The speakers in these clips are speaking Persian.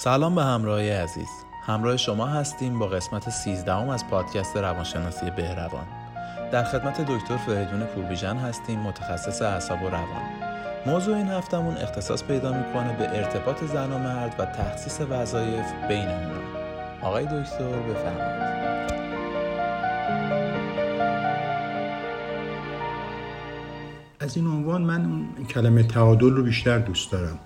سلام به همراهی عزیز. همراه شما هستیم با قسمت 13 از پادکست روانشناسی بهروان. در خدمت دکتر فریدون پوربیژن هستیم متخصص اعصاب و روان. موضوع این هفتمون اختصاص پیدا می‌کنه به ارتباط زن و مرد و تخصیص وظایف بین اونا آقای دکتر بفرمایید. از این عنوان من اون کلمه تعادل رو بیشتر دوست دارم.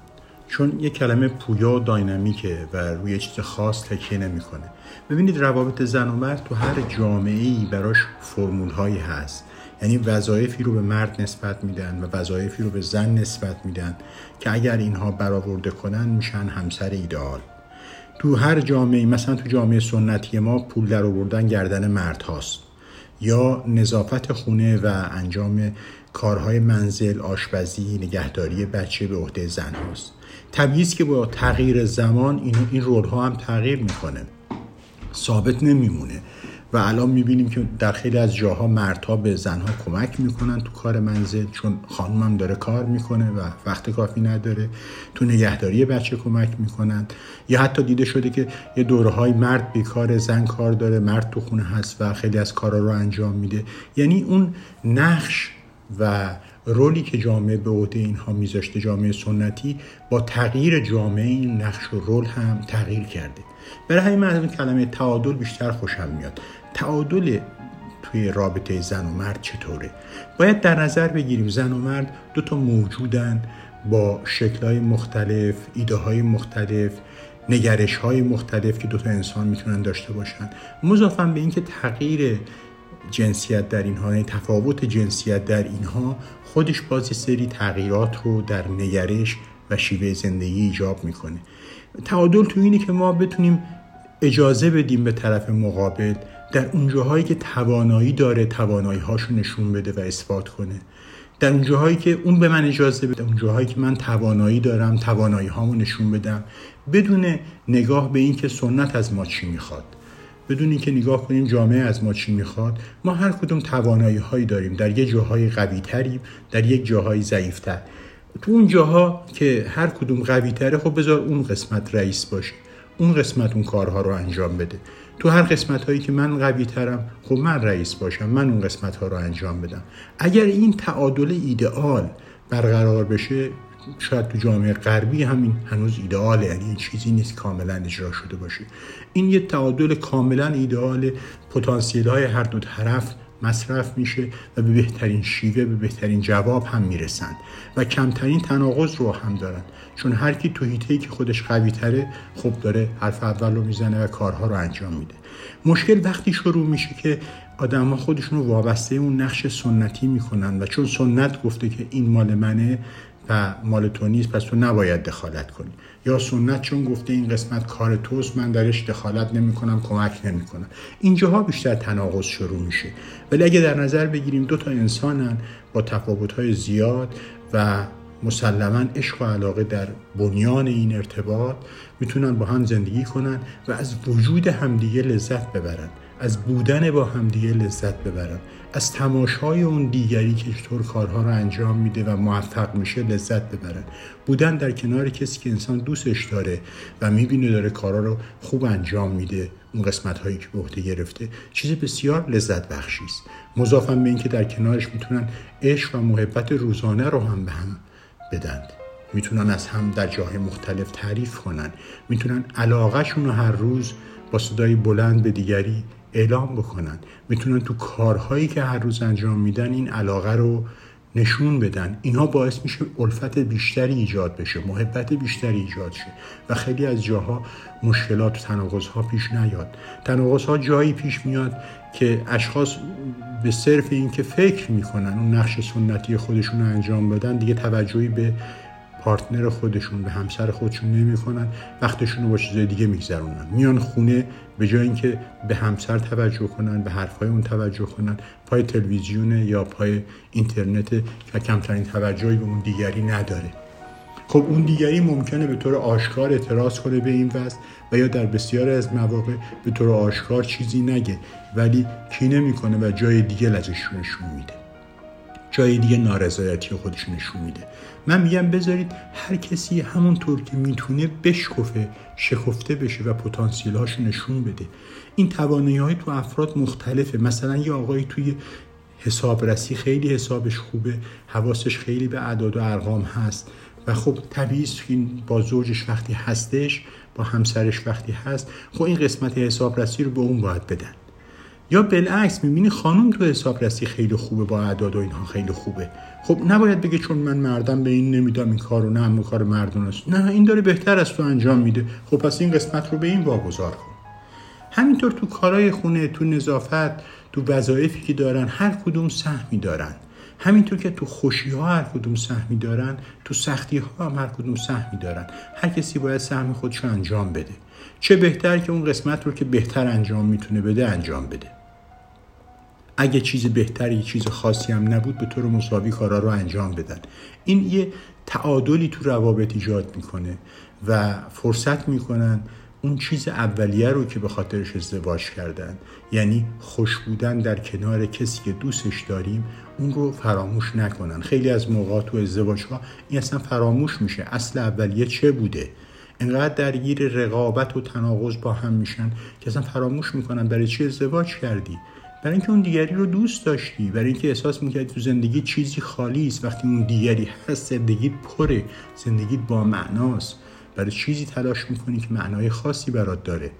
چون یه کلمه پویا و داینامیکه و روی چیز خاص تکیه نمی‌کنه. ببینید روابط زن و مرد تو هر جامعه ای براش فرمول هایی هست. یعنی وظایفی رو به مرد نسبت میدن و وظایفی رو به زن نسبت میدن که اگر اینها برآورده کنن میشن همسر ایدئال. تو هر جامعه مثلا تو جامعه سنتی ما پول در آوردن گردن مرد هاست یا نظافت خونه و انجام کارهای منزل آشپزی نگهداری بچه به عهده زن هاست طبیعی که با تغییر زمان این این رول ها هم تغییر می‌کنه. ثابت نمیمونه و الان می‌بینیم که در خیلی از جاها مردها به زنها کمک می‌کنن تو کار منزل چون خانم داره کار می‌کنه و وقت کافی نداره. تو نگهداری بچه کمک می‌کنن. یا حتی دیده شده که یه دوره های مرد بیکار زن کار داره مرد تو خونه هست و خیلی از کارا رو انجام میده. یعنی اون نقش و رولی که جامعه به عهده اینها میذاشته جامعه سنتی با تغییر جامعه این نقش و رول هم تغییر کرده. برای همین من کلمه تعادل بیشتر خوشم میاد. تعادل توی رابطه زن و مرد چطوره؟ باید در نظر بگیریم زن و مرد دو تا موجودن با شکلهای مختلف ایده های مختلف نگرش های مختلف که دو تا انسان می‌تونن داشته باشن. مضافا به اینکه تغییر جنسیت در اینها یعنی تفاوت جنسیت در اینها خودش بازی سری تغییرات رو در نگرش و شیوه زندگی ایجاب می‌کنه. تعادل تو اینه که ما بتونیم اجازه بدیم به طرف مقابل در اونجاهایی که توانایی داره توانایی هاشو نشون بده و اثبات کنه. در اونجاهایی که اون به من اجازه بده اونجاهایی که من توانایی دارم توانایی هامو نشون بدم بدون نگاه به این که سنت از ما چی می‌خواد. بدون اینکه نگاه کنیم جامعه از ما چی می‌خواد ما هر کدوم توانایی هایی داریم. در یک جاهای قوی تریم در یک جاهای ضعیفتر. تو اون جاها که هر کدوم قوی تره خب بذار اون قسمت رئیس باشه. اون قسمت اون کارها رو انجام بده. تو هر قسمت هایی که من قوی ترم خب من رئیس باشم من اون قسمت ها رو انجام بدم. اگر این تعادل ایدئال برقرار بشه شاید تو جامعه غربی همین هنوز ایدئاله یعنی این چیزی نیست کاملا اجرا شده باشه. این یه تعادل کاملا ایدئال پتانسیل های هر دو طرف مصرف میشه و به بهترین شیوه به بهترین جواب هم می‌رسند و کمترین تناقض رو هم دارن. چون هر کی تو که خودش قوی تره خب داره حرف اول رو می‌زنه و کارها رو انجام میده. مشکل وقتی شروع میشه که آدم ها خودشون رو وابسته اون نقش سنتی می‌کنن و چون سنت گفته که این مال منه و مال تو نیست پس تو نباید دخالت کنی. یا سنت چون گفته این قسمت کار توست من درش دخالت نمی کنم کمک نمی کنم اینجاها بیشتر تناقض شروع میشه. ولی اگه در نظر بگیریم دو تا انسانن با تفاوت های زیاد و مسلما عشق و علاقه در بنیان این ارتباط می‌تونن با هم زندگی کنن و از وجود همدیگه لذت ببرن. از بودن با همدیگه لذت ببرن از تماشای اون دیگری که چطور کارها رو انجام میده و موفق میشه لذت ببرن بودن در کنار کسی که انسان دوستش داره و می‌بینه داره کارها رو خوب انجام میده اون قسمت هایی که به گرفته چیز بسیار لذت بخشی است. مضافا به اینکه در کنارش می‌تونن عشق و محبت روزانه رو هم به هم بدن می‌تونن از هم در جاهای مختلف تعریف کنن. می‌تونن علاقهشون رو هر روز با صدای بلند به دیگری اعلام بکنن. می‌تونن تو کارهایی که هر روز انجام میدن این علاقه رو نشون بدن. اینها باعث میشه الفت بیشتری ایجاد بشه محبت بیشتری ایجاد شه و خیلی از جاها مشکلات و تناقض ها پیش نیاد. تناقض ها جایی پیش میاد که اشخاص به صرف اینکه فکر می‌کنن اون نقش سنتی خودشون رو انجام بدن دیگه توجهی به پارتنر خودشون به همسر خودشون نمی‌کنن وقتشون رو با چیزای دیگه میگذرونن. میان خونه به جای اینکه به همسر توجه کنن به حرفهای اون توجه کنن پای تلویزیون یا پای اینترنت که کمترین توجهی به اون دیگری نداره. خب اون دیگری ممکنه به طور آشکار اعتراض کنه به این وضع و یا در بسیار از مواقع به طور آشکار چیزی نگه ولی کی نمی‌کنه و جای دیگه لزش نشون میده. جای دیگه نارضایتی خودش نشون میده. من میگم بذارید هر کسی همونطور که می‌تونه بشکفه شکفته بشه و پتانسیل هاشو نشون بده. این توانایی های تو افراد مختلفه. مثلا یه آقایی توی حسابرسی خیلی حسابش خوبه حواسش خیلی به اعداد و ارقام هست و خب طبیعی با زوجش وقتی هستش با همسرش وقتی هست خب این قسمت حسابرسی رو به اون باید بدن. یا بالعکس می‌بینی خانم تو حسابرسی خیلی خوبه با اعداد و اینها خیلی خوبه. خب نباید بگه چون من مردم به این نمیدم این کارو نه همون کار مردان است. نه این داره بهتر از تو انجام میده. خب پس این قسمت رو به این واگذار کن. همینطور تو کارهای خونه تو نظافت تو وظایفی که دارن هر کدوم سهمی دارن. همینطور که تو خوشی ها هر کدوم سهمی دارن تو سختی ها هم هر کدوم سهمی دارن. هر کسی باید سهم خودش انجام بده. چه بهتر که اون قسمت رو که بهتر انجام می‌تونه بده انجام بده. اگه چیز بهتری چیز خاصی هم نبود به طور مساوی کارا رو انجام بدن. این یه تعادلی تو روابط ایجاد می‌کنه و فرصت می‌کنن اون چیز اولیه رو که به خاطرش ازدواج کردن. یعنی خوش بودن در کنار کسی که دوستش داریم اون رو فراموش نکنن. خیلی از موقعات تو ازدواج ها این اصلا فراموش میشه. اصل اولیه چه بوده؟ انقدر درگیر رقابت و تناقض با هم میشن که اصلا فراموش می‌کنن برای چی ازدواج کردی؟ برای اینکه اون دیگری رو دوست داشتی برای اینکه احساس می‌کردی تو زندگی چیزی خالی است. وقتی اون دیگری هست زندگیت پره زندگیت با معناست. برای چیزی تلاش می‌کنی که معنای خاصی برات داره.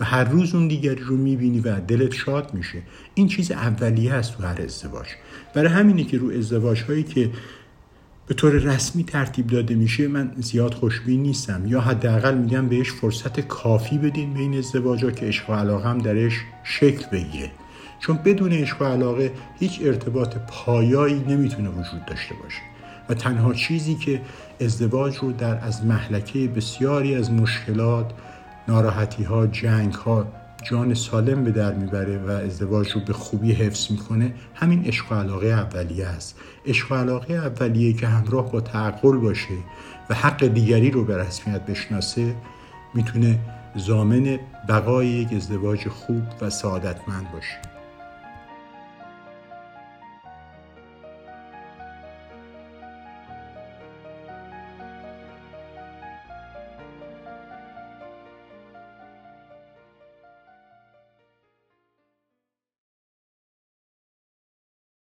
و هر روز اون دیگری رو می‌بینی و دلت شاد میشه. این چیز اولیه هست تو هر ازدواج. برای همینه که رو ازدواج هایی که به طور رسمی ترتیب داده میشه من زیاد خوشبین نیستم. یا حداقل میگم بهش فرصت کافی بدین به این ازدواج ها که عشق و علاقه هم درش شکل بگیره. چون بدون عشق و علاقه هیچ ارتباط پایایی نمی‌تونه وجود داشته باشه و تنها چیزی که ازدواج رو در از محلکه بسیاری از مشکلات ناراحتی ها جنگ ها جان سالم به در می‌بره و ازدواج رو به خوبی حفظ می‌کنه همین عشق و علاقه اولیه است. عشق و علاقه اولیه که همراه با تعقل باشه و حق دیگری رو به رسمیت بشناسه می‌تونه زامن بقای یک ازدواج خوب و سعادتمند باشه.